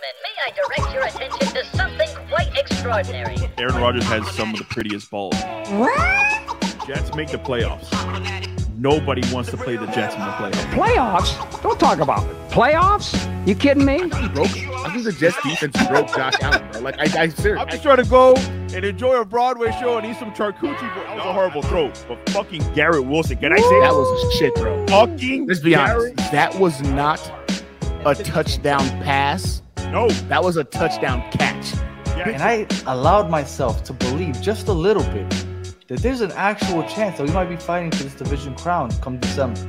gentlemen, may I direct your attention to something quite extraordinary? Aaron Rodgers has some of the prettiest balls. Jets make the playoffs. Nobody wants to play the Jets in the playoffs. Playoffs? Don't talk about it. Playoffs? You kidding me? broke. I think the Jets defense broke Josh Allen, bro. Like I, I seriously, I'm just trying to go and enjoy a Broadway show and eat some charcuterie. But that was a horrible throw. But fucking Garrett Wilson, can I say that was a shit, bro. Fucking Let's be Garrett- honest. That was not a touchdown pass. No. That was a touchdown catch. And I allowed myself to believe just a little bit that there's an actual chance that we might be fighting for this division crown come December.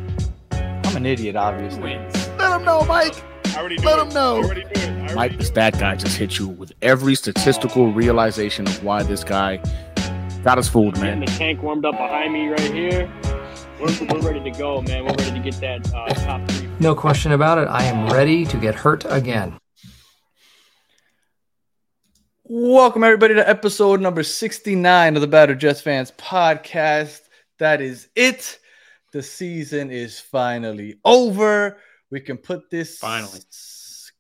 I'm an idiot, obviously. Let him know, Mike. I already Let it. him know. I already knew it. I already Mike, the stat guy, just hit you with every statistical realization of why this guy got us fooled, Getting man. the tank warmed up behind me right here. We're, we're ready to go, man. We're ready to get that uh, top three. No question about it. I am ready to get hurt again. Welcome everybody to episode number 69 of the Batter Jets Fans podcast. That is it. The season is finally over. We can put this Finally.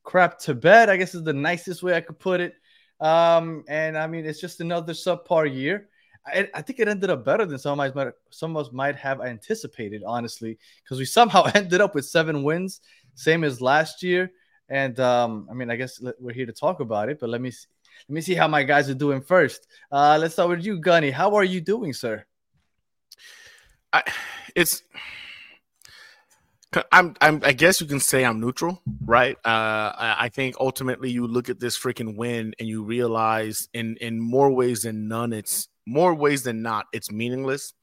crap to bed. I guess is the nicest way I could put it. Um, and I mean, it's just another subpar year. I, I think it ended up better than some of us might, some of us might have anticipated, honestly, because we somehow ended up with seven wins, same as last year. And um, I mean, I guess we're here to talk about it, but let me see, let me see how my guys are doing first. Uh, let's start with you, Gunny. How are you doing, sir? I, it's I'm, I'm I guess you can say I'm neutral, right? Uh, I, think ultimately you look at this freaking win and you realize in in more ways than none, it's more ways than not, it's meaningless,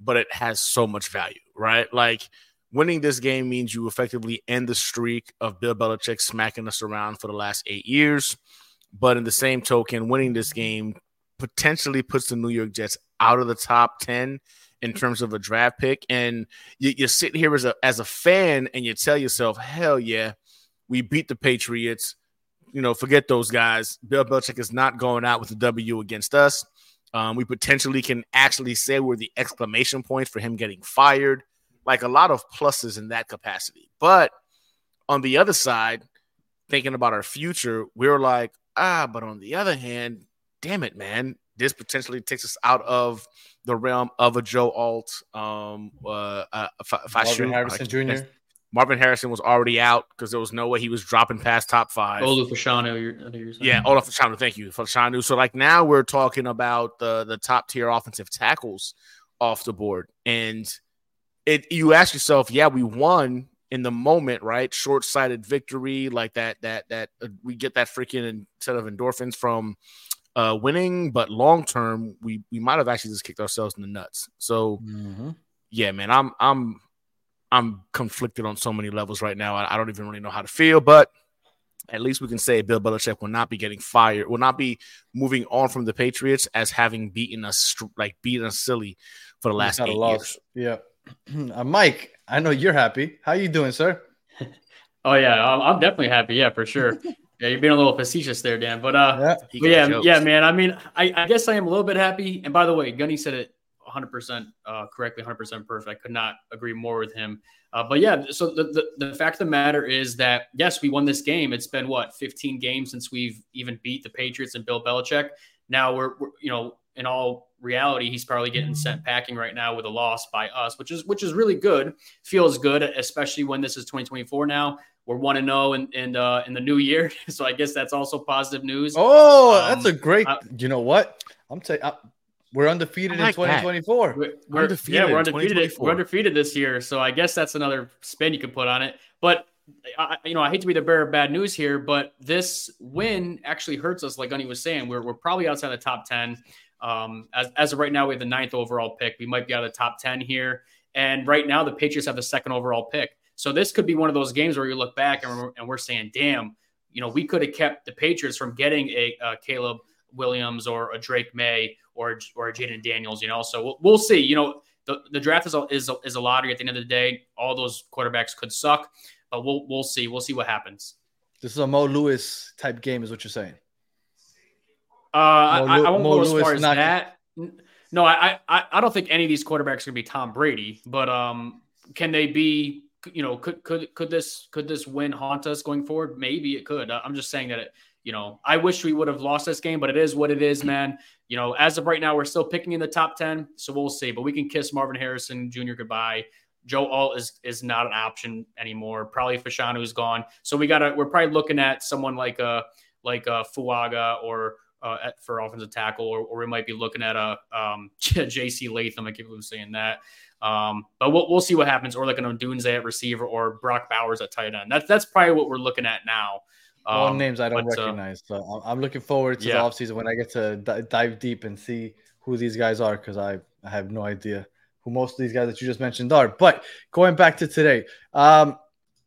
but it has so much value, right? Like winning this game means you effectively end the streak of Bill Belichick smacking us around for the last eight years. But in the same token, winning this game potentially puts the New York Jets out of the top 10 in terms of a draft pick. And you, you sit here as a as a fan and you tell yourself, hell yeah, we beat the Patriots. You know, forget those guys. Bill Belichick is not going out with a W against us. Um, we potentially can actually say we're the exclamation point for him getting fired. Like a lot of pluses in that capacity. But on the other side, thinking about our future, we're like, ah, but on the other hand, damn it, man, this potentially takes us out of the realm of a Joe Alt. Um, uh, uh, if, I- if I Marvin shoot- Harrison Jr. Marvin Harrison was already out because there was no way he was dropping past top five. Olu Fashanu, you're, you're saying? Yeah, Olaf Fashanu, thank you, Fashanu. So like now we're talking about the the top tier offensive tackles off the board, and it you ask yourself, yeah, we won in the moment, right? Short sighted victory, like that that that uh, we get that freaking set of endorphins from uh winning, but long term, we we might have actually just kicked ourselves in the nuts. So yeah, man, I'm I'm I'm conflicted on so many levels right now. I, I don't even really know how to feel, but at least we can say Bill Belichick will not be getting fired, will not be moving on from the Patriots as having beaten us like beaten us silly for the last eight years. Yeah. uh, Mike, I know you're happy. How you doing, sir? Oh yeah, I'm, I'm definitely happy. Yeah, for sure. yeah, you're being a little facetious there, Dan. But uh, Yeah. But yeah, jokes. yeah, man. I mean, I, I guess I am a little bit happy. And by the way, Gunny said it 100% uh, correctly, 100% perfect. I could not agree more with him. Uh, but yeah, so the, the, the fact of the matter is that, yes, we won this game. It's been what, 15 games since we've even beat the Patriots and Bill Belichick. Now we're, we're you know, in all reality, he's probably getting sent packing right now with a loss by us, which is which is really good. Feels good, especially when this is 2024 now. We're one and zero in in, uh, in the new year, so I guess that's also positive news. Oh, Um, that's a great. I- you know what? I'm saying we're undefeated like in 2024. We're, we're Undefeated yeah, we're undefeated. We're undefeated this year, so I guess that's another spin you could put on it. But I, you know, I hate to be the bearer of bad news here, but this win actually hurts us. Like Gunny was saying, we're we're probably outside the top ten. Um, as as of right now, we have the ninth overall pick. We might be out of the top ten here, and right now the Patriots have the second overall pick. So this could be one of those games where you look back and we're, and we're saying, "Damn, you know, we could have kept the Patriots from getting a, uh Caleb Williams or a Drake Maye or or a Jayden Daniels." You know, so we'll, we'll see. You know, the, the draft is a, is a, is a lottery at the end of the day. All those quarterbacks could suck, but we'll we'll see. We'll see what happens. This is a Mo Lewis type game, is what you're saying. Uh, I, Mo, I, I, won't Mo go as Lewis far as not- that. No, I, I I don't think any of these quarterbacks are going to be Tom Brady, but um, can they be you know, could could could this could this win haunt us going forward? Maybe it could. I'm just saying that it. You know, I wish we would have lost this game, but it is what it is, man. You know, as of right now, we're still picking in the top ten, so we'll see. But we can kiss Marvin Harrison Jr. goodbye. Joe Alt is is not an option anymore. Probably Fashanu's gone. So we gotta we're probably looking at someone like a like a Fuaga or uh, at, for offensive tackle, or, or we might be looking at a um, J.C. Latham. I keep saying that. Um, but we'll, we'll see what happens, or like an Odunze at receiver, or Brock Bowers at tight end. That's that's probably what we're looking at now. Um, All names I don't but, uh, recognize, uh, so I'm looking forward to yeah. the offseason when I get to d- dive deep and see who these guys are because I, I have no idea who most of these guys that you just mentioned are. But going back to today, um,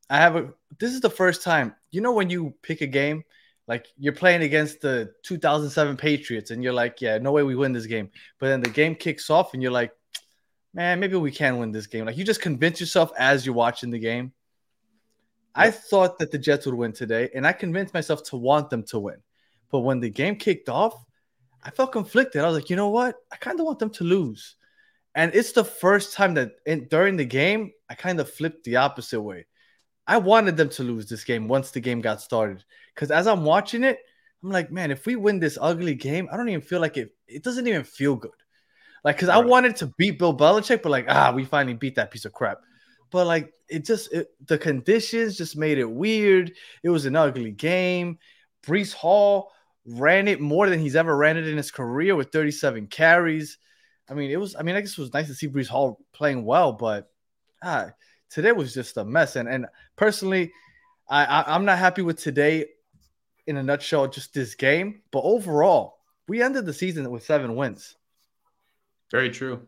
I have a. This is the first time. You know when you pick a game, like you're playing against the 2007 Patriots, and you're like, yeah, no way we win this game. But then the game kicks off, and you're like, man, maybe we can win this game. Like you just convince yourself as you're watching the game. I thought that the Jets would win today, and I convinced myself to want them to win. But when the game kicked off, I felt conflicted. I was like, you know what? I kind of want them to lose. And it's the first time that in, during the game, I kind of flipped the opposite way. I wanted them to lose this game once the game got started. Because as I'm watching it, I'm like, man, if we win this ugly game, I don't even feel like it. It doesn't even feel good. Like, because right. I wanted to beat Bill Belichick, but like, ah, we finally beat that piece of crap. But like, it just it, the conditions just made it weird. It was an ugly game. Breece Hall ran it more than he's ever ran it in his career with 37 carries. I mean, it was. I mean, I guess it was nice to see Breece Hall playing well, but ah, today was just a mess. And and personally, I, I I'm not happy with today. In a nutshell, just this game. But overall, we ended the season with seven wins. Very true.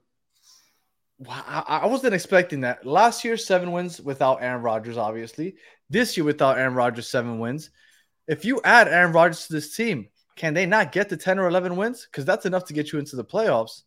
I, I wasn't expecting that. Last year, seven wins without Aaron Rodgers, obviously. This year, without Aaron Rodgers, seven wins. If you add Aaron Rodgers to this team, can they not get to 10 or 11 wins? Because that's enough to get you into the playoffs.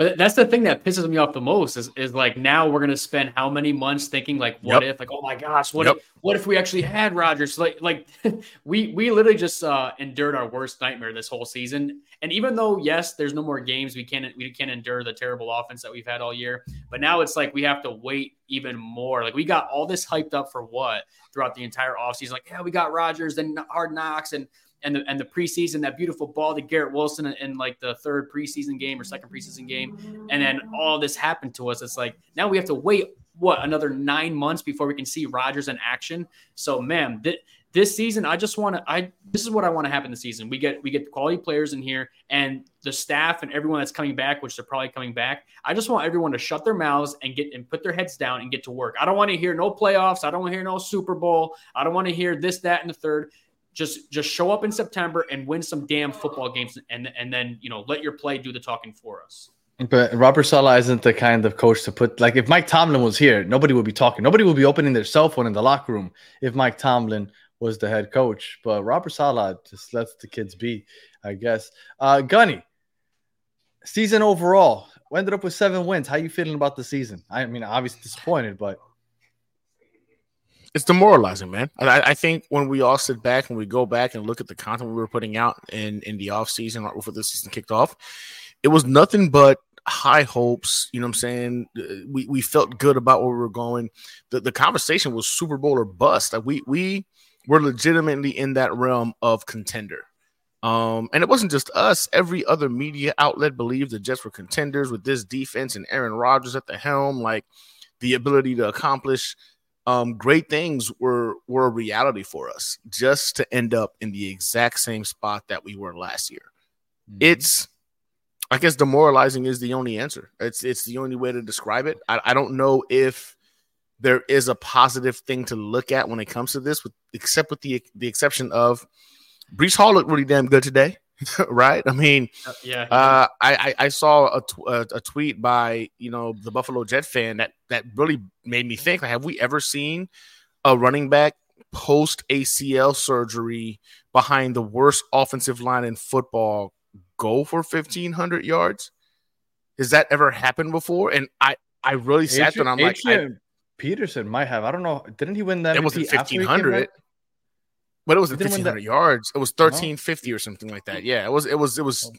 But that's the thing that pisses me off the most is, is like now we're gonna spend how many months thinking like what yep. if like oh my gosh what yep. if what if we actually had Rodgers like like we we literally just uh, endured our worst nightmare this whole season and even though yes there's no more games we can't we can't endure the terrible offense that we've had all year but now it's like we have to wait even more like we got all this hyped up for what throughout the entire offseason like yeah we got Rodgers and hard knocks and and the and the preseason, that beautiful ball to Garrett Wilson in, in, like the third preseason game or second preseason game, and then all this happened to us. It's like now we have to wait what another nine months before we can see Rodgers in action. So, man, th- this season, I just want to. I this is what I want to happen this season. We get we get the quality players in here, and the staff and everyone that's coming back, which they're probably coming back. I just want everyone to shut their mouths and get and put their heads down and get to work. I don't want to hear no playoffs. I don't want to hear no Super Bowl. I don't want to hear this, that, and the third just just show up in September and win some damn football games and and then you know let your play do the talking for us. But Robert Saleh isn't the kind of coach to put like if Mike Tomlin was here, nobody would be talking. Nobody would be opening their cell phone in the locker room if Mike Tomlin was the head coach. But Robert Saleh just lets the kids be, I guess. Uh Gunny, season overall, ended up with seven wins. How you feeling about the season? I mean, obviously disappointed, but it's demoralizing, man. I, I, think when we all sit back and we go back and look at the content we were putting out in in the off season before the season kicked off, it was nothing but high hopes. You know what I'm saying? Uh, we we felt good about where we were going. The the conversation was Super Bowl or bust. Like we we were legitimately in that realm of contender. Um, and it wasn't just us. Every other media outlet believed the Jets were contenders with this defense and Aaron Rodgers at the helm. Like the ability to accomplish um, great things were were a reality for us just to end up in the exact same spot that we were last year. Mm-hmm. It's I guess demoralizing is the only answer. It's it's the only way to describe it. I, I don't know if there is a positive thing to look at when it comes to this, with except with the the exception of Breece Hall looked really damn good today. right? I mean, uh, yeah. Uh, I, I saw a, t- a tweet by you know the Buffalo Jet fan that that really made me think: like, Have we ever seen a running back post ACL surgery behind the worst offensive line in football go for fifteen hundred yards? Has that ever happened before? And I I really sat there and I'm Adrian like, I, Peterson might have. I don't know. Didn't he win that? It wasn't fifteen hundred. But it wasn't fifteen hundred yards. It was thirteen fifty or something like that. Yeah, it was. It was. It was.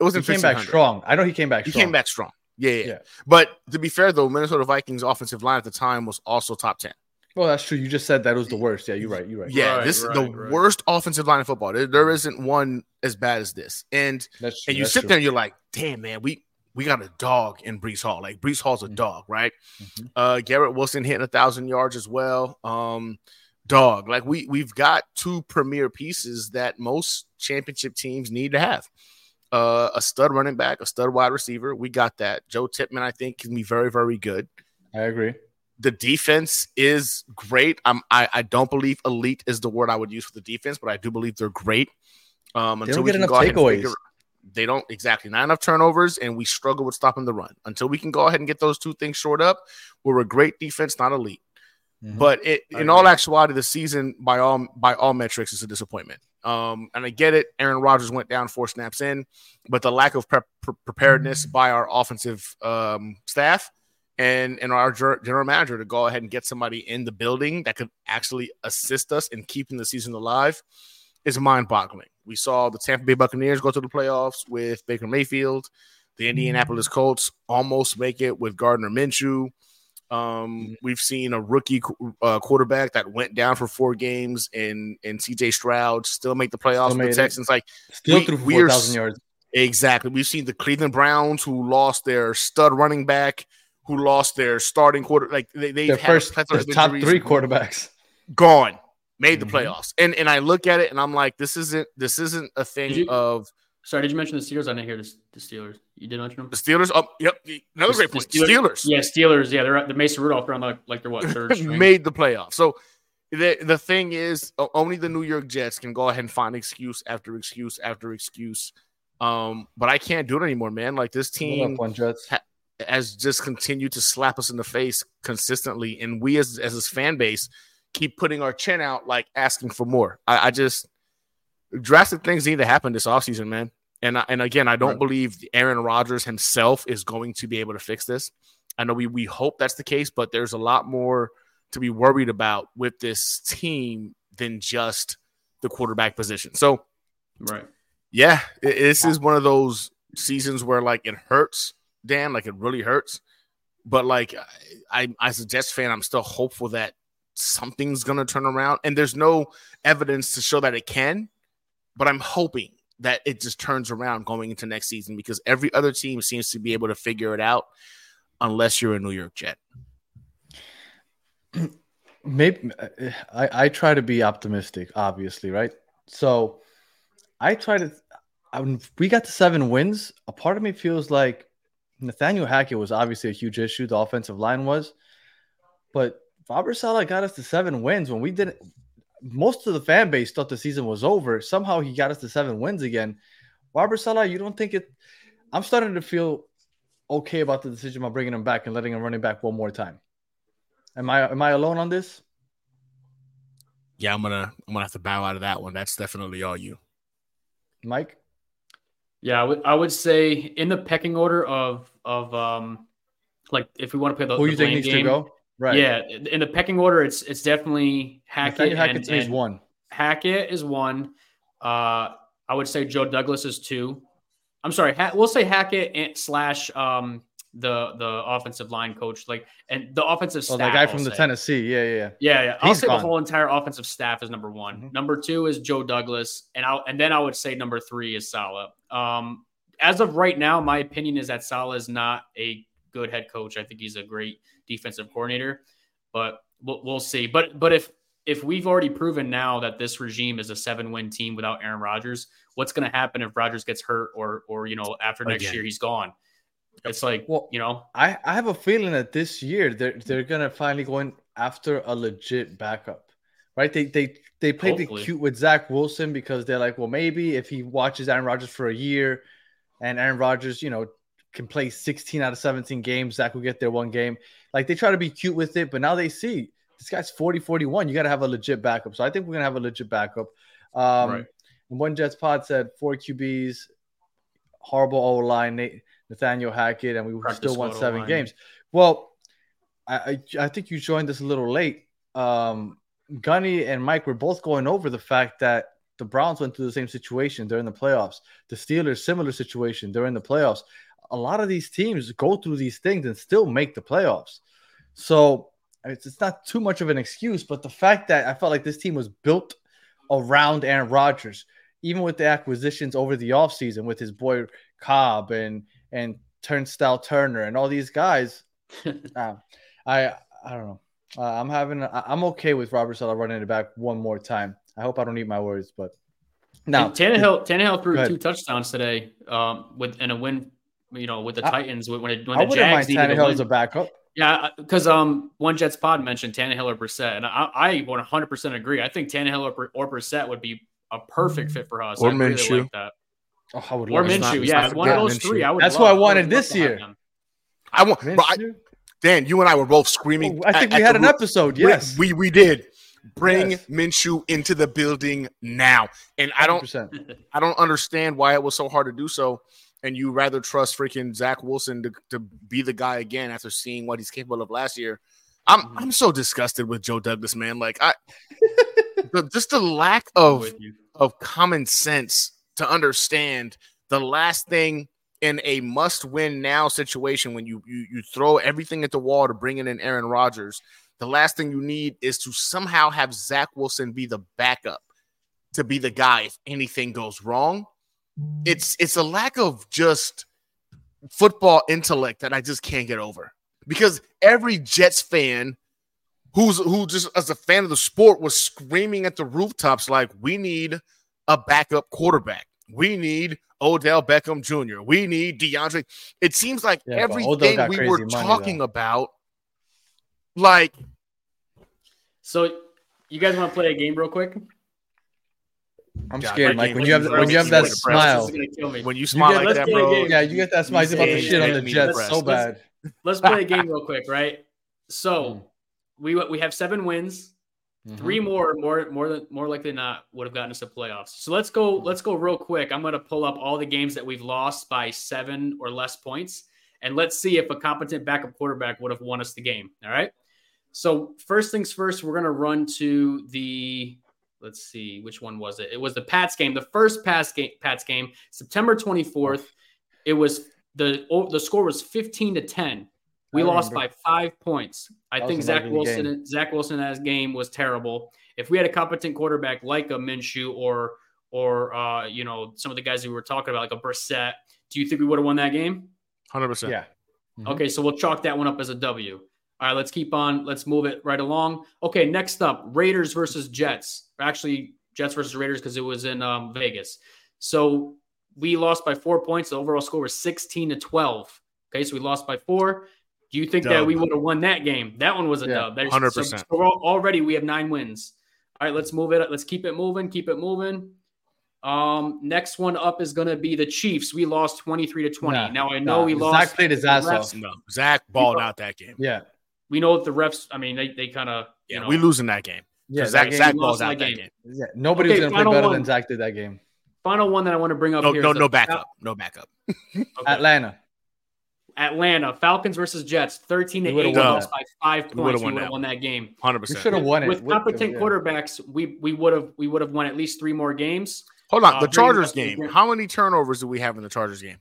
It wasn't. He came back strong. I know he came back. He strong. came back strong. Yeah, yeah. Yeah. But to be fair though, Minnesota Vikings offensive line at the time was also top ten. Well, that's true. You just said that was the worst. Yeah, you're right. You're right. Yeah, Right, this is right, the right. worst offensive line in football. There, there isn't one as bad as this. And That's true. and you that's sit true. there and you're like, damn man, we we got a dog in Breece Hall. Like Breece Hall's a Mhm. dog, right? Mhm. Uh Garrett Wilson hitting a thousand yards as well. Um dog. Like we we've got two premier pieces that most championship teams need to have. Uh, a stud running back, a stud wide receiver. We got that. Joe Tippmann, I think, can be very, very good. I agree. The defense is great. I'm, I, I don't believe elite is the word I would use for the defense, but I do believe they're great. Um, They until don't we get can enough go ahead and takeaways. figure- They don't exactly not enough turnovers, and we struggle with stopping the run. Until we can go ahead and get those two things short up, we're a great defense, not elite. Mhm. But it, in all actuality, the season by all by all metrics is a disappointment. Um, and I get it. Aaron Rodgers went down four snaps in, but the lack of prep, pre- preparedness by our offensive um, staff and and our general manager to go ahead and get somebody in the building that could actually assist us in keeping the season alive is mind-boggling. We saw the Tampa Bay Buccaneers go to the playoffs with Baker Mayfield. The Indianapolis Colts almost make it with Gardner Minshew. Um, we've seen a rookie uh, quarterback that went down for four games, and and CJ Stroud still make the playoffs Still with made the it. Texans. Like Still we- are four thousand yards. exactly, we've seen the Cleveland Browns who lost their stud running back, who lost their starting quarter. Like they they've Their first, top three quarterbacks. gone, made the Mhm. playoffs, and and I look at it and I'm like, this isn't this isn't a thing you- of Sorry, did you mention the Steelers? I didn't hear the, the Steelers. You did mention them. the Steelers. Oh, yep, another The- great point. Steelers. Yeah, Steelers. Yeah, they're the Mason Rudolph. They're on the like they're what third string. made the playoffs. So the the thing is, only the New York Jets can go ahead and find excuse after excuse after excuse. Um, but I can't do it anymore, man. Like this team up, one Jets? has just continued to slap us in the face consistently, and we as as this fan base keep putting our chin out, like asking for more. I, I just drastic things need to happen this offseason, man. And and again, I don't Right. believe Aaron Rodgers himself is going to be able to fix this. I know we we hope that's the case, but there's a lot more to be worried about with this team than just the quarterback position. So Right. yeah, i- this is one of those seasons where like it hurts, Dan, like it really hurts. But like I, I as a Jets fan, I'm still hopeful that something's gonna turn around. And there's no evidence to show that it can, but I'm hoping that it just turns around going into next season because every other team seems to be able to figure it out unless you're a New York Jet. maybe uh, I, I try to be optimistic, obviously, right? So I try to. When we got to seven wins, a part of me feels like Nathaniel Hackett was obviously a huge issue. The offensive line was, but Robert Saleh got us to seven wins when we didn't. Most of the fan base thought the season was over. Somehow he got us to seven wins again. Robert Saleh, you don't think it? I'm starting to feel okay about the decision of bringing him back and letting him running back one more time. Am I am I alone on this? Yeah, I'm gonna I'm gonna have to bow out of that one. That's definitely all you. Mike? Yeah, I would I would say in the pecking order of of um like if we want to play the, Who the you think needs game, to go? Right. Yeah, in the pecking order, it's it's definitely Hackett. Hackett and, to me is one. Hackett is one. Uh, I would say Joe Douglas is two. I'm sorry, ha- we'll say Hackett and slash um the the offensive line coach, like and the offensive Oh, staff. that guy I'll from the. Tennessee. Yeah, yeah, yeah. Yeah, yeah. I'll He's say gone. the whole entire offensive staff is number one. Mhm. Number two is Joe Douglas, and I and then I would say number three is Saleh. Um, as of right now, my opinion is that Saleh is not a good head coach. I think he's a great defensive coordinator, but we'll, we'll see. But but if if we've already proven now that this regime is a seven win team without Aaron Rodgers, what's going to happen if Rodgers gets hurt or or you know after next Again. year he's gone? It's like Well, you know I, I have a feeling that this year they're they're gonna finally go in after a legit backup. Right? They they they played Hopefully. the cute with Zach Wilson because they're like, well, maybe if he watches Aaron Rodgers for a year and Aaron Rodgers, you know, can play 16 out of 17 games, Zach will get there one game. Like they try to be cute with it, but now they see this guy's 40 41. You got to have a legit backup. So I think we're gonna have a legit backup. Um, Right. and one Jets pod said four QBs, horrible O line, Nathaniel Hackett, and we Practice still won seven O-line. games. Well, I, I I think you joined us a little late. Um, Gunny and Mike were both going over the fact that the Browns went through the same situation during the playoffs. The Steelers, similar situation during the playoffs. A lot of these teams go through these things and still make the playoffs. So it's, it's not too much of an excuse, but the fact that I felt like this team was built around Aaron Rodgers, even with the acquisitions over the offseason with his boy Cobb and and Turnstile Turner and all these guys, uh, I I don't know. Uh, I'm having I'm okay with Robert Saleh running it back one more time. I hope I don't eat my words, but now Tannehill, Tannehill threw two touchdowns today, um, with in a win. You know, with the I- Titans when it, when I the wouldn't mind Jags needed Tannehill as a backup. Yeah, because um, one Jets pod mentioned Tannehill or Brissett, and I, I 100% agree. I think Tannehill or, or Brissett would be a perfect fit for us. Or I really Minshew. like that. Oh, I would Or love It's it. not- Minshew, yeah, one of those Minshew. three. I would. That's love- what I I wanted love this year. I want, bro, I, Dan, you and I were both screaming. Oh, I think at- we at had an roof. episode. Bring- Yes, we we did. Bring Yes. Minshew into the building now, and I don't 100%. I don't understand why it was so hard to do so. And you rather trust freaking Zach Wilson to, to be the guy again after seeing what he's capable of last year. I'm Mm-hmm. I'm so disgusted with Joe Douglas, man. Like I the, just the lack of of common sense to understand the last thing in a must win now situation when you, you you throw everything at the wall to bring in an Aaron Rodgers, the last thing you need is to somehow have Zach Wilson be the backup to be the guy if anything goes wrong. It's it's a lack of just football intellect that I just can't get over. Because every Jets fan who's who just as a fan of the sport was screaming at the rooftops like we need a backup quarterback. We need Odell Beckham Jr. We need DeAndre. It seems like Yeah, everything we were money, talking though. about, like So, you guys want to play a game real quick? I'm God, scared, Mike. When you have when you have that smile, This is gonna kill me. when you smile get- like that, bro. yeah, you get that smile. He's about to shit on the Jets so bad. Let's play a game real quick, right? So, hmm. we we have seven wins. Three mm-hmm. more, more, more than more likely than not, would have gotten us to playoffs. So let's go. Hmm. Let's go real quick. I'm going to pull up all the games that we've lost by seven or less points, and let's see if a competent backup quarterback would have won us the game. All right. So first things first, we're going to run to the. Let's see, which one was it? It was the Pats game, the first Pats game. Pats game, September 24th. It was the oh, the score was 15 to 10. We lost by five points. I That think Zach Wilson, game. Zach Wilson as game was terrible. If we had a competent quarterback like a Minshew or or uh, you know some of the guys we were talking about, like a Brissett, do you think we would have won that game? Hundred percent. Yeah. Mhm. Okay, so we'll chalk that one up as a W. All right, let's keep on. Let's move it right along. Okay, next up, Raiders versus Jets. Actually, Jets versus Raiders because it was in um, Vegas. So we lost by four points. The overall score was 16 to 12. Okay, so we lost by four. Do you think that we would have won that game? That one was a Yeah, dub. That is- 100%. So, so already we have nine wins. All right, let's move it. Let's keep it moving. Keep it moving. Um, next one up is going to be the Chiefs. We lost 23 to 20. Nah, now I know nah. we Zach lost. played his ass off. No, Zach balled out that game. Yeah. We know that the refs. I mean, they, they kind of Yeah, you know, we losing that game. Yeah. Zach that game- Zach balls out that that game. game. yeah. Nobody Okay, was gonna play final better one. than Zach did that game. Final one that I want to bring up No, here. no, is the no backup. No backup. Okay. Atlanta. Atlanta Falcons versus Jets, thirteen to eight, won lost by five points. We would have that won that game. Hundred percent. We should have won it With competent yeah. quarterbacks, we we would have we would have won at least three more games. Hold on. Uh, the bring Chargers up to the game. game. How many turnovers do we have in the Chargers game?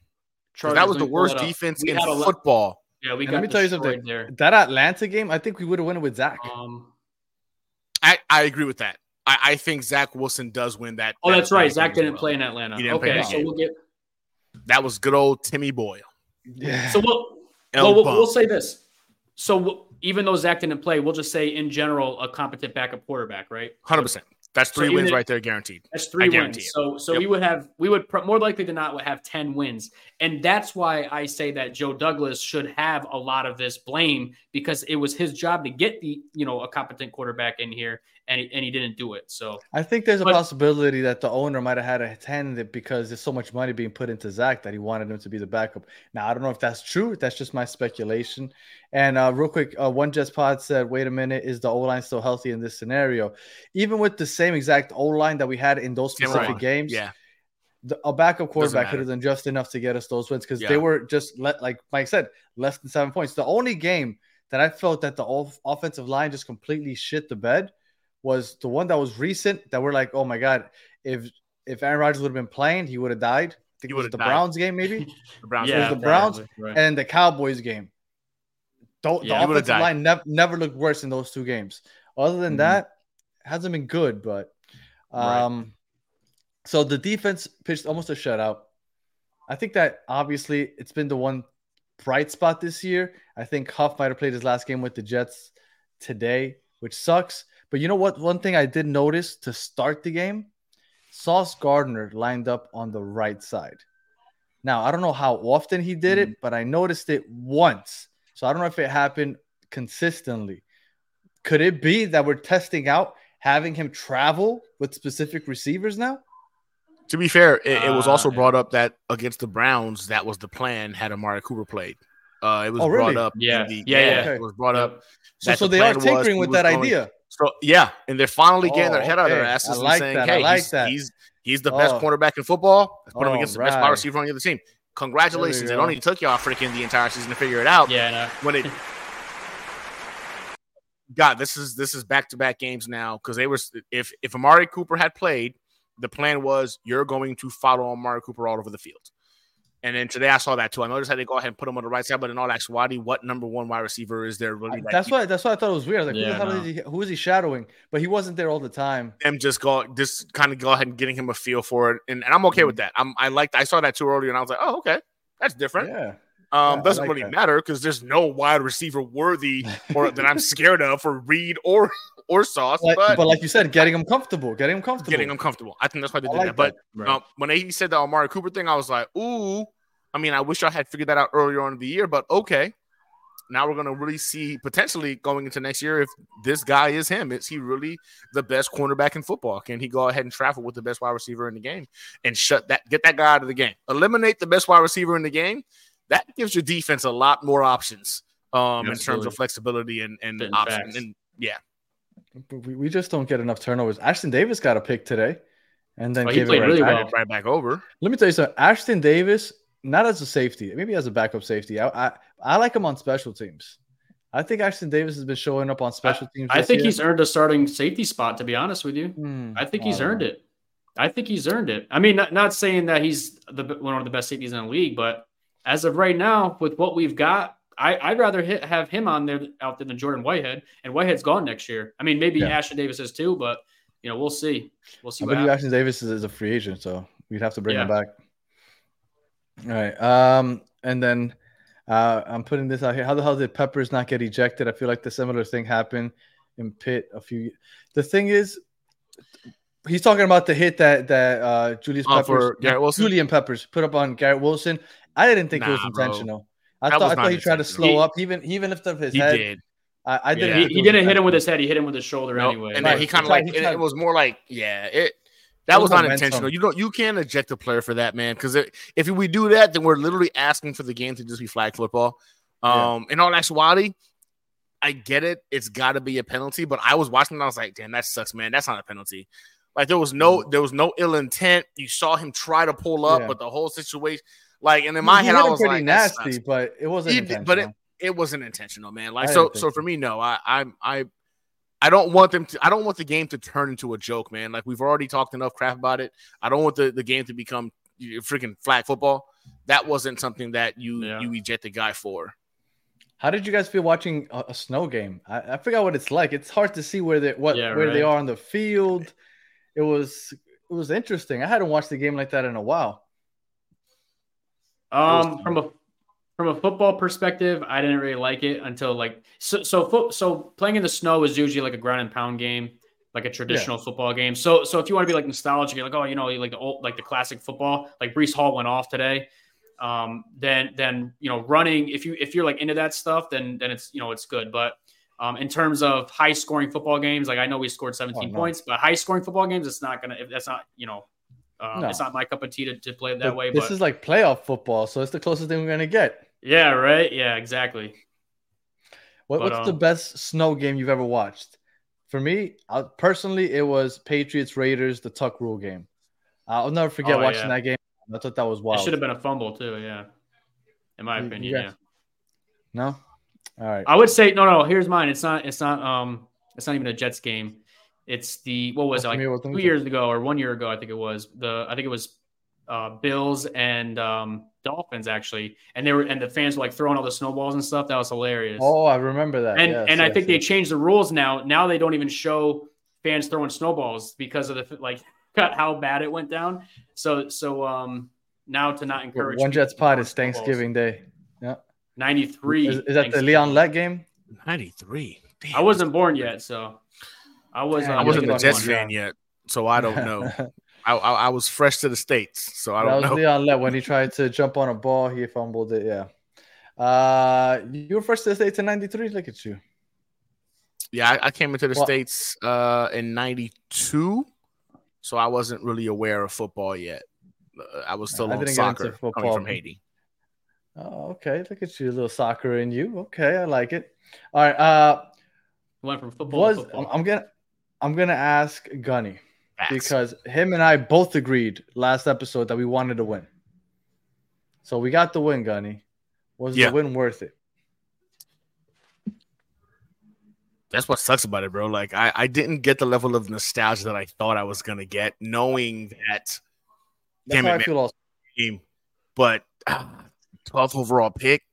Chargers, that was the worst defense in had a football. Yeah, we And got let me tell you something. there. That Atlanta game, I think we would have won it with Zach. Um, I, I agree with that. I, I think Zach Wilson does win that. oh, that that's right. Zach didn't well. play in Atlanta. He didn't play okay, that so game. we'll get. That was good old Timmy Boyle. yeah. So we'll well, we'll, we'll say this. So we'll, even though Zach didn't play, we'll just say in general a competent backup quarterback, right? Hundred percent. That's three even wins if- right there, guaranteed. That's three I wins. it. So so Yep. we would have we would pr- more likely than not would have 10 wins. And that's why I say that Joe Douglas should have a lot of this blame because it was his job to get the, you know, a competent quarterback in here and he, and he didn't do it. So I think there's a possibility that the owner might have had a hand in it because there's so much money being put into Zach that he wanted him to be the backup. Now I don't know if that's true. That's just my speculation. And uh, real quick, uh, one Jets pod said, "Wait a minute, is the O line still healthy in this scenario? Even with the same exact O line that we had in those specific games, Yeah. the, a backup quarterback could have done just enough to get us those wins because Yeah. they were just let, like Mike said, less than seven points. The only game that I felt that the off- offensive line just completely shit the bed was the one that was recent that we're like, oh my god, if if Aaron Rodgers would have been playing, he would have died. I think it was the died. Browns game, maybe, The Browns. Yeah. The Browns right. and the Cowboys game. Don't, Yeah, the offensive line nev- never looked worse in those two games. Other than Mhm. that, hasn't been good. But Right. um, so the defense pitched almost a shutout. I think that obviously it's been the one bright spot this year. I think Huff might have played his last game with the Jets today, which sucks. But you know what? One thing I did notice to start the game, Sauce Gardner lined up on the right side. Now I don't know how often he did it, but I noticed it once. So I don't know if it happened consistently. Could it be that we're testing out having him travel with specific receivers now? To be fair, it, it was also Uh, brought up that against the Browns, that was the plan had Amari Cooper played. Uh, it was Oh, really? brought up. in Yeah. the- Yeah, yeah. Okay. It was brought up. So, so the they are tinkering with that going- idea. So yeah, and they're finally getting their Oh, head out of their asses I and like saying, that. I "Hey, like he's, that. he's he's the best Oh. cornerback in football. Let's put him All against the best wide receiver on the other team." Congratulations! There It we only took y'all freaking the entire season to figure it out. Yeah, no. When it, God, this is this is back to back games now because they were if if Amari Cooper had played, the plan was you're going to follow Amari Cooper all over the field. And then today I saw that too. I noticed how they go ahead and put him on the right side, but in all actuality, what number one wide receiver is there really? that That's why. That's why I thought it was weird. I was like, Yeah, the hell no. is he? Who is he shadowing? But he wasn't there all the time. them just go just kind of go ahead and getting him a feel for it, and, and I'm okay mm-hmm. with that. I'm I liked I saw that too earlier, and I was like, oh okay, that's different. Yeah. Um, I doesn't like really that. matter because there's no wide receiver worthy or that I'm scared of for Reed or or Sauce, But, but, but like you said, getting him comfortable, getting him comfortable. getting him comfortable. I think that's why they did like that. But Right. um, when he said the Amari Cooper thing, I was like, ooh. I mean, I wish I had figured that out earlier on in the year, but okay. Now we're gonna really see potentially going into next year if this guy is him. Is he really the best cornerback in football? Can he go ahead and travel with the best wide receiver in the game and shut that get that guy out of the game? Eliminate the best wide receiver in the game. That gives your defense a lot more options um, in terms of flexibility and, and Fitting options. facts. And yeah, But we, we just don't get enough turnovers. Ashtyn Davis got a pick today, and then Oh, he gave it played right really back. well. right, right back over. Let me tell you something. Ashtyn Davis, not as a safety, maybe as a backup safety. I I, I like him on special teams. I think Ashtyn Davis has been showing up on special teams. I this think year. he's earned a starting safety spot. To be honest with you, Hmm, I think I he's earned know. it. I think he's earned it. I mean, not, not saying that he's the one of the best safeties in the league, but as of right now, with what we've got, I, I'd rather hit, have him on there out there than Jordan Whitehead. And Whitehead's gone next year. I mean, maybe Yeah. Ashtyn Davis is too, but you know, we'll see. We'll see I what believe. Ashtyn Davis is, is a free agent, so we'd have to bring him back. All right. Um, and then uh, I'm putting this out here. How the hell did Peppers not get ejected? I feel like the similar thing happened in Pitt a few. The thing is, he's talking about the hit that that uh, Julius Oh, Peppers, for Garrett Wilson? Julian Peppers put up on Garrett Wilson. I didn't think it was Nah, bro. intentional. I That thought I thought he tried to slow He- up. Even he even lifted up his He head. did. I, I didn't. Yeah, he, he didn't hit him with his head. He hit him with his shoulder No, anyway. and then he kind of like tried- it, it was more like yeah it that It was was not momentum. intentional. You don't you can't eject a player for that man because if we do that then we're literally asking for the game to just be flag football. Yeah. Um, in all actuality, I get it. It's got to be a penalty, but I was watching and I was like, damn, that sucks, man. That's not a penalty. Like there was no there was no ill intent. You saw him try to pull up, Yeah. but the whole situation, like, and in my he head, hit I was pretty like, nasty, but it wasn't He intentional. but it it wasn't intentional, man. Like I so so for me, no, I I I I don't want them to I don't want the game to turn into a joke, man. Like we've already talked enough crap about it. I don't want the, the game to become freaking flag football. That wasn't something that you Yeah. you eject the guy for. How did you guys feel watching a, a snow game? I, I forgot what it's like. It's hard to see where they what Yeah, where they are on the field. It was it was interesting. I hadn't watched a game like that in a while. Um, from a from a football perspective, I didn't really like it until like so so fo- so playing in the snow is usually like a ground and pound game, like a traditional football game. So so if you want to be like nostalgic, you're like oh you know like the old like the classic football, like Breece Hall went off today. Um, then then you know running if you if you're like into that stuff, then then it's you know it's good. But um, in terms of high scoring football games, like I know we scored 17 Oh, no. points, but high scoring football games, it's not gonna if that's not you know. Um, No. It's not my cup of tea to, to play it that But way. this but is like playoff football, so it's the closest thing we're gonna get. yeah, right. Yeah, exactly. What, But, what's the um, best snow game you've ever watched? For me, uh, personally, it was Patriots Raiders, the Tuck Rule game. I'll never forget Oh, watching yeah. that game. I thought that was wild. It should have been a fumble too. Yeah, in my opinion. guys- Yeah, No, all right. I would say no, no. Here's mine. It's not. It's not. Um, it's not even a Jets game. It's the what was it like for me, it was- two years ago or one year ago? I think it was the. I think it was uh, Bills and um, Dolphins actually, and they were and the fans were like throwing all the snowballs and stuff. That was hilarious. Oh, I remember that. and Yes, and I yes, think they changed the rules now. Now they don't even show fans throwing snowballs because of the like cut how bad it went down. So so um now to not encourage One Jets to pod throw is snowballs. Thanksgiving Day. Yeah. Ninety three. Is, is that the Leon Lett game? 93. I wasn't born yet, so I was. Damn, uh, I wasn't a Leon Jets Lett. fan yet, so I don't know. I, I, I was fresh to the states, so I don't that was know. Leon Lett when he tried to jump on a ball. He fumbled it. Yeah. Uh, you were first to the States in '93. Look at you. Yeah, I, I came into the Well- states uh, in '92, so I wasn't really aware of football yet. Uh, I was still I on didn't get into soccer coming from Haiti. Oh, okay. Look at you, a little soccer in you. Okay, I like it. All right. Uh, went from football was to football. I'm, I'm gonna I'm gonna ask Gunny because him and I both agreed last episode that we wanted to win. So we got the win, Gunny. Was Yeah. the win worth it? that's what sucks about it, bro. Like I, I didn't get the level of nostalgia that I thought I was gonna get, knowing that That's Damn it, I man. team, but ah, 12th overall pick.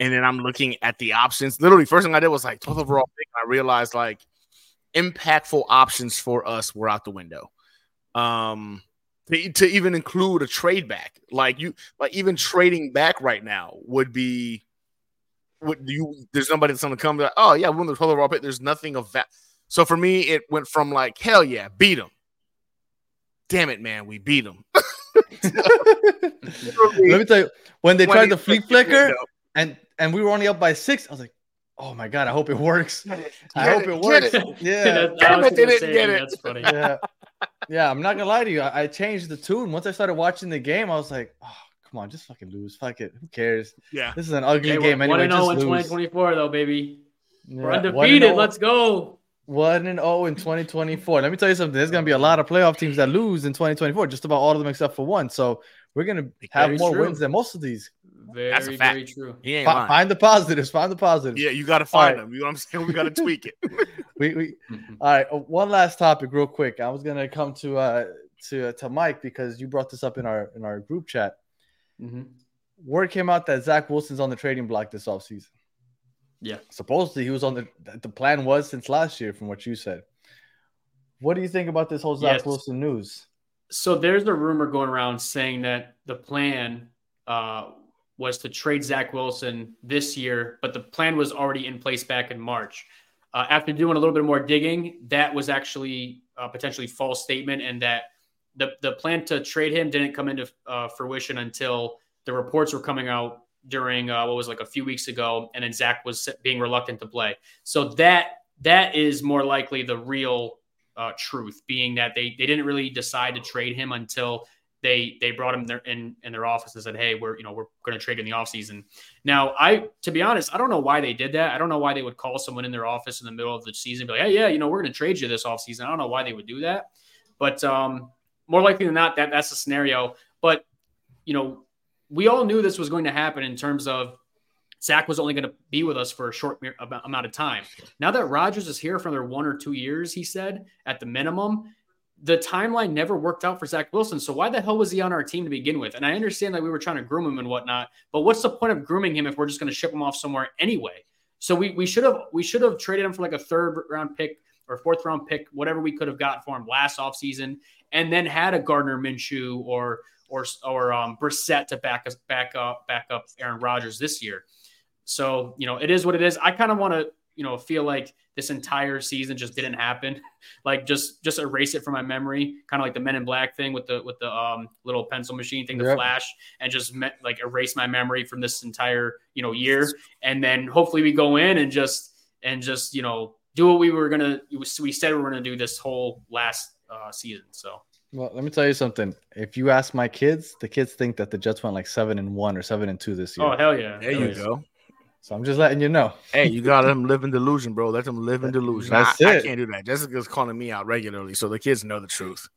And then I'm looking at the options. Literally, first thing I did was like 12th overall pick. And I realized like impactful options for us were out the window. Um, to, to even include a trade back, like you, like even trading back right now would be. Would you? There's nobody that's gonna come. Like, oh yeah, we won the 12th overall pick. There's nothing of that. So for me, it went from like hell yeah, beat them. Damn it, man, we beat them. Let me tell you, when they tried the flea flicker and and we were only up by six, I was like, oh my god, I hope it works. I hope it, it works. it. Yeah. That- I Damn it, they didn't get it. That's funny. yeah. Yeah, I'm not gonna lie to you. I, I changed the tune. Once I started watching the game, I was like, oh, come on, just fucking lose. Fuck it. Who cares? Yeah. This is an ugly Hey, game one anyway. and oh zero in 2024 though, baby. We're Yeah, one and undefeated. oh- Let's go. One and zero in 2024. Let me tell you something. There's gonna be a lot of playoff teams that lose in 2024. Just about all of them except for one. So we're gonna have Very more true. wins than most of these. Very, That's a fact. very true. He ain't Fi- lying. find the positives. Find the positives. Yeah, you got to find right. them. You know what I'm saying? We got to tweak it. We, we all right. uh, One last topic, real quick. I was gonna come to uh to to Mike because you brought this up in our in our group chat. Mhm. Word came out that Zach Wilson's on the trading block this offseason. Yeah. Supposedly he was on the the plan was since last year, from what you said. What do you think about this whole Zach Yes. Wilson news? So there's a rumor going around saying that the plan uh, was to trade Zach Wilson this year, but the plan was already in place back in March. Uh, after doing a little bit more digging, that was actually a potentially false statement, and that the the plan to trade him didn't come into uh, fruition until the reports were coming out during uh, what was like a few weeks ago, and then Zach was being reluctant to play. So that that is more likely the real uh, truth, being that they they didn't really decide to trade him until they they brought him there in in their office and said, "Hey, we're you know we're going to trade in the offseason. Now, I to be honest, I don't know why they did that. I don't know why they would call someone in their office in the middle of the season, and be like, "Hey, yeah, you know, we're going to trade you this offseason." I don't know why they would do that, but um, more likely than not, that that's the scenario. But you know, we all knew this was going to happen in terms of Zach was only going to be with us for a short amount of time. Now that Rodgers is here for another one or two years, he said at the minimum, the timeline never worked out for Zach Wilson. So why the hell was he on our team to begin with? And I understand that we were trying to groom him and whatnot, but what's the point of grooming him if we're just going to ship him off somewhere anyway? So we we should have we should have traded him for like a third round pick or fourth round pick, whatever we could have gotten for him last offseason, and then had a Gardner Minshew or or or um, Brissett to back us back up back up Aaron Rodgers this year. So you know it is what it is. I kind of want to you know feel like this entire season just didn't happen, like just just erase it from my memory, kind of like the Men in Black thing with the with the um, little pencil machine thing, the Yep. flash, and just me- like erase my memory from this entire you know year, and then hopefully we go in and just and just you know do what we were gonna we said we were gonna do this whole last uh, season. So Well, let me tell you something. If you ask my kids, the kids think that the Jets went like seven and one or seven and two this year. oh hell yeah, There Hell you yeah. go. So I'm just letting you know. Hey, you gotta let them live in delusion, bro. Let them live in delusion. That's I, I can't do that. Jessica's calling me out regularly, so the kids know the truth.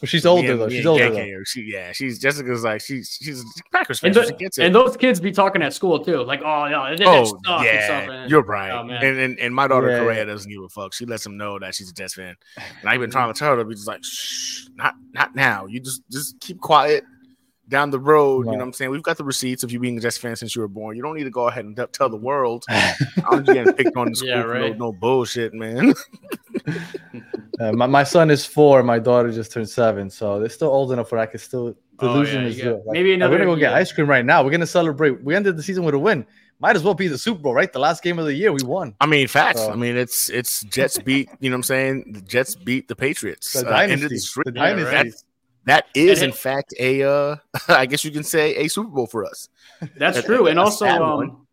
But she's older and- though. She's older Gang though. She, yeah, she's Jessica's like she's she's Packers fan. And, the- she gets it. and those kids be talking at school too, like, oh no, it didn't oh suck yeah. And- you're right. Oh, man. and, and and my daughter Yeah. Correa doesn't give a fuck. She lets them know that she's a Jets fan. And I've been trying to tell her to be just like, shh, not not now. You just just keep quiet. Down the road. You know what I'm saying? We've got the receipts of you being a Jets fan since you were born. You don't need to go ahead and tell the world. I'm just getting picked on the school Yeah, right. no, no bullshit, man. Uh, my, my son is four. My daughter just turned seven, so they're still old enough where I can still. Oh, Delusion yeah, is you real. Like, maybe we're gonna go get yeah. ice cream right now. We're gonna celebrate. We ended the season with a win. Might as well be the Super Bowl, right? The last game of the year, we won. I mean, facts. So- I mean, it's it's Jets beat. You know what I'm saying? The Jets beat the Patriots. The uh, dynasty. streak. The Yeah, dynasty. right. That is, in fact, a uh, I guess you can say a Super Bowl for us. That's That- true, and also, um,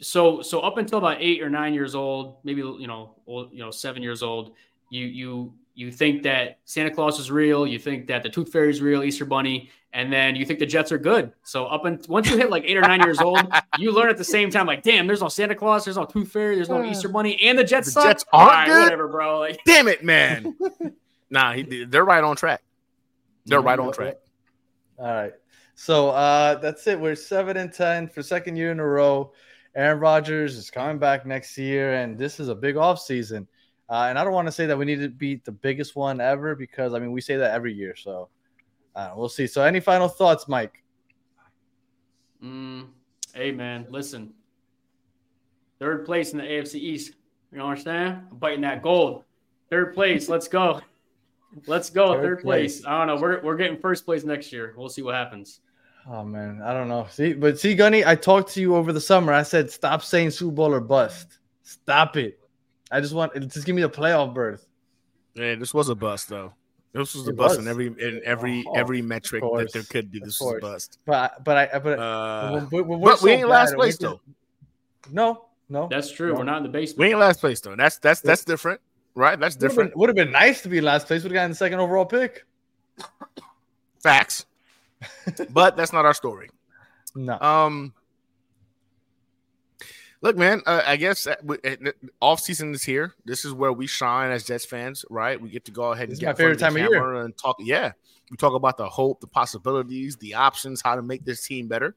so so up until about eight or nine years old, maybe you know, old, you know, seven years old, you you you think that Santa Claus is real, you think that the Tooth Fairy is real, Easter Bunny, and then you think the Jets are good. So up and once you hit like eight or nine years old, you learn at the same time, like, damn, there's no Santa Claus, there's no Tooth Fairy, there's no Easter Bunny, and the Jets The suck. Jets aren't All right, good? whatever, bro. Like, Damn it, man! nah, he, they're right on track. They're right on track. All right. So uh, that's it. We're seven and ten for second year in a row. Aaron Rodgers is coming back next year, and this is a big off season. Uh, and I don't want to say that we need to beat the biggest one ever because I mean we say that every year. So uh, we'll see. So any final thoughts, Mike? Mm, hey man, listen. Third place in the AFC East. You understand? I'm biting that gold. Third place. Let's go. Let's go. Third Third, place. place. I don't know. We're, we're getting first place next year. We'll see what happens. Oh man, I don't know. See, but see, Gunny, I talked to you over the summer. I said stop saying Super Bowl or bust. Stop it. I just want just give me the playoff berth. Yeah, this was a bust though. This was a bust was. in every in every Oh, every metric that there could be. This was a bust. But but I but Uh, when- when we're but we ain't last place though. can- No, no. That's true. No. We're not in the basement. We ain't last place though. That's that's that's different, right? That's different. been, would have been nice to be last place. Would have gotten the second overall pick. Facts. but that's not our story. No. Um, look, man. Uh, I guess uh, off season is here. This is where we shine as Jets fans, right? We get to go ahead and is get my favorite time of year. and talk. Yeah, we talk about the hope, the possibilities, the options, how to make this team better.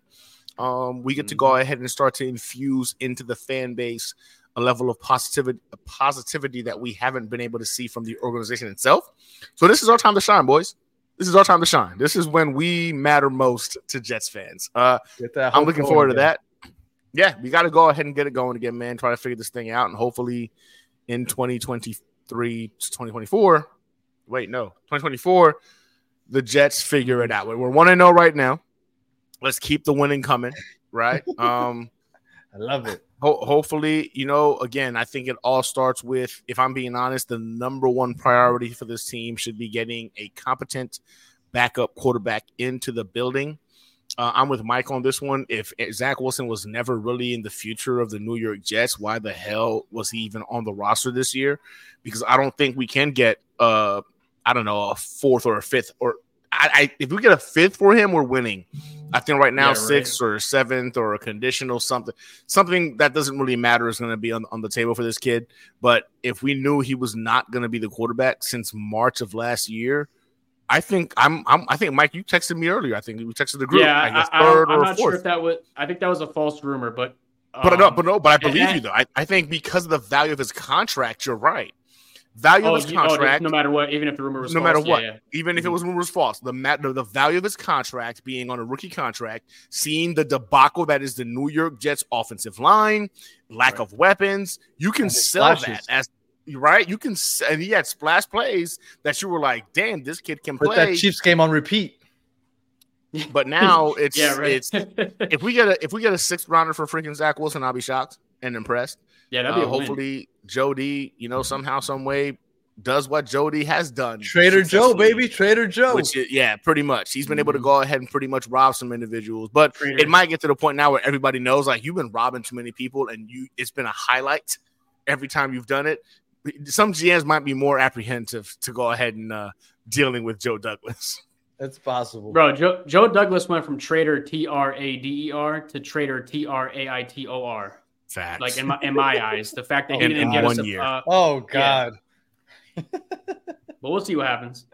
Um, we get to Mm-hmm. go ahead and start to infuse into the fan base a level of positivity, positivity that we haven't been able to see from the organization itself. So this is our time to shine, boys. This is our time to shine. This is when we matter most to Jets fans. Uh, I'm looking going forward to that. Yeah, we got to go ahead and get it going again, man. Try to figure this thing out, and hopefully in 2023, to 2024. Wait, no, 2024, the Jets figure it out. We're one and zero right now. Let's keep the winning coming, right? Um, I love it. Ho- hopefully, you know, again, I think it all starts with, if I'm being honest, the number one priority for this team should be getting a competent backup quarterback into the building. Uh, I'm with Mike on this one. If Zach Wilson was never really in the future of the New York Jets, why the hell was he even on the roster this year? Because I don't think we can get, uh, I don't know, a fourth or a fifth, or I, I if we get a fifth for him, we're winning. I think right now Yeah, right. sixth or seventh or a conditional something something that doesn't really matter is going to be on, on the table for this kid. But if we knew he was not going to be the quarterback since March of last year, I think I'm, I'm I think Mike, you texted me earlier. I think we texted the group. yeah, I guess I, third am or not fourth. sure if that was. I think that was a false rumor, but but no, um, but no, but I believe that- you though. I, I think because of the value of his contract, you're right. Value Oh, of his you- oh, contract, no matter what, even if the rumor was no false, matter what, yeah. even if it Mhm. was rumors false, the, ma- the the value of his contract being on a rookie contract, seeing the debacle that is the New York Jets offensive line, lack Right. of weapons, you can sell splashes. that as right. You can, and he had splash plays that you were like, damn, this kid can Put play. that Chiefs game on repeat. But now it's yeah, right. it's if we get a if we get a sixth rounder for freaking Zach Wilson, I'll be shocked and impressed. Yeah, that'd be Uh, a win. hopefully, Jody, you know, somehow, some way, does what Jody has done. Trader Joe, baby. Trader Joe. Which, is, yeah, pretty much. He's been able to Mhm. go ahead and pretty much rob some individuals, but Trader. it might get to the point now where everybody knows, like, you've been robbing too many people, and you it's been a highlight every time you've done it. Some GMs might be more apprehensive to go ahead and uh, dealing with Joe Douglas. That's possible. Bro, Joe, Joe Douglas went from trader T R A D E R to trader T R A I T O R. Facts. Like in my in my eyes, the fact that he In- didn't in get us one a, year. uh, Oh God. but we'll see what happens.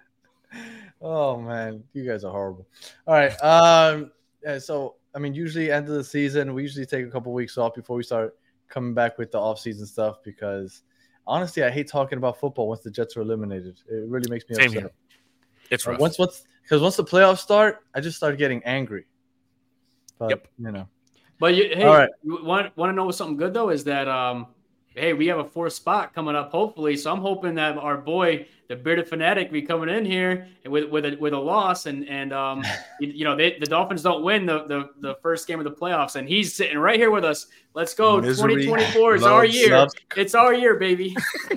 Oh man, you guys are horrible. All right. Um. yeah, so I mean, usually end of the season, we usually take a couple weeks off before we start coming back with the off-season stuff because honestly, I hate talking about football once the Jets are eliminated. It really makes me Same upset. here. It's Uh, rough. Once once because once the playoffs start, I just start getting angry. But Yep. you know, But you, hey, All right. you want want to know something good though? Is that um, hey, we have a fourth spot coming up, hopefully. So I'm hoping that our boy, the bearded fanatic, be coming in here with with a with a loss, and and um, you, you know, they, the Dolphins don't win the, the the first game of the playoffs, and he's sitting right here with us. Let's go, Misery 2024 is our year. loves- It's our year, baby.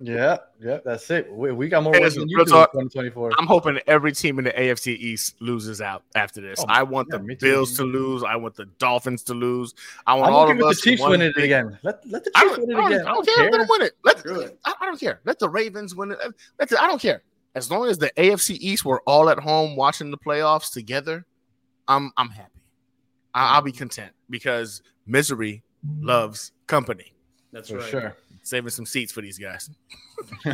yeah, yeah, that's it. We, we got more Hey, work than you do in talk. 2024. I'm hoping every team in the AFC East loses out after this. Oh, I want yeah, the me too. Bills to lose. I want the Dolphins to lose. I want I'm all of with us the to Chiefs one winning it again. Let let the I Chiefs don't, win I it don't, again. I don't care. Let them win it. Let, Screw. I, I don't care. Let the Ravens win it. Let the, I don't care. As long as the AFC East were all at home watching the playoffs together, I'm I'm happy. I, I'll be content because misery loves company. That's For right. sure. Saving some seats for these guys.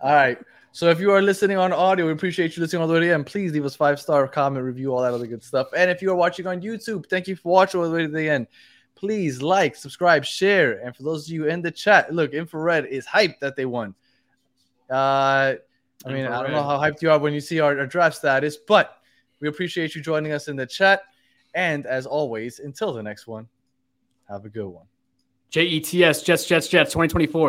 all right. So if you are listening on audio, we appreciate you listening all the way to the end. Please leave us five star comment, review, all that other good stuff. And if you are watching on YouTube, thank you for watching all the way to the end. Please like, subscribe, share. And for those of you in the chat, look, Infrared is hyped that they won. Uh, I mean, I don't know how hyped you are when you see our, our draft status, but we appreciate you joining us in the chat. And as always, until the next one, have a good one. J E T S Jets Jets Jets 2024.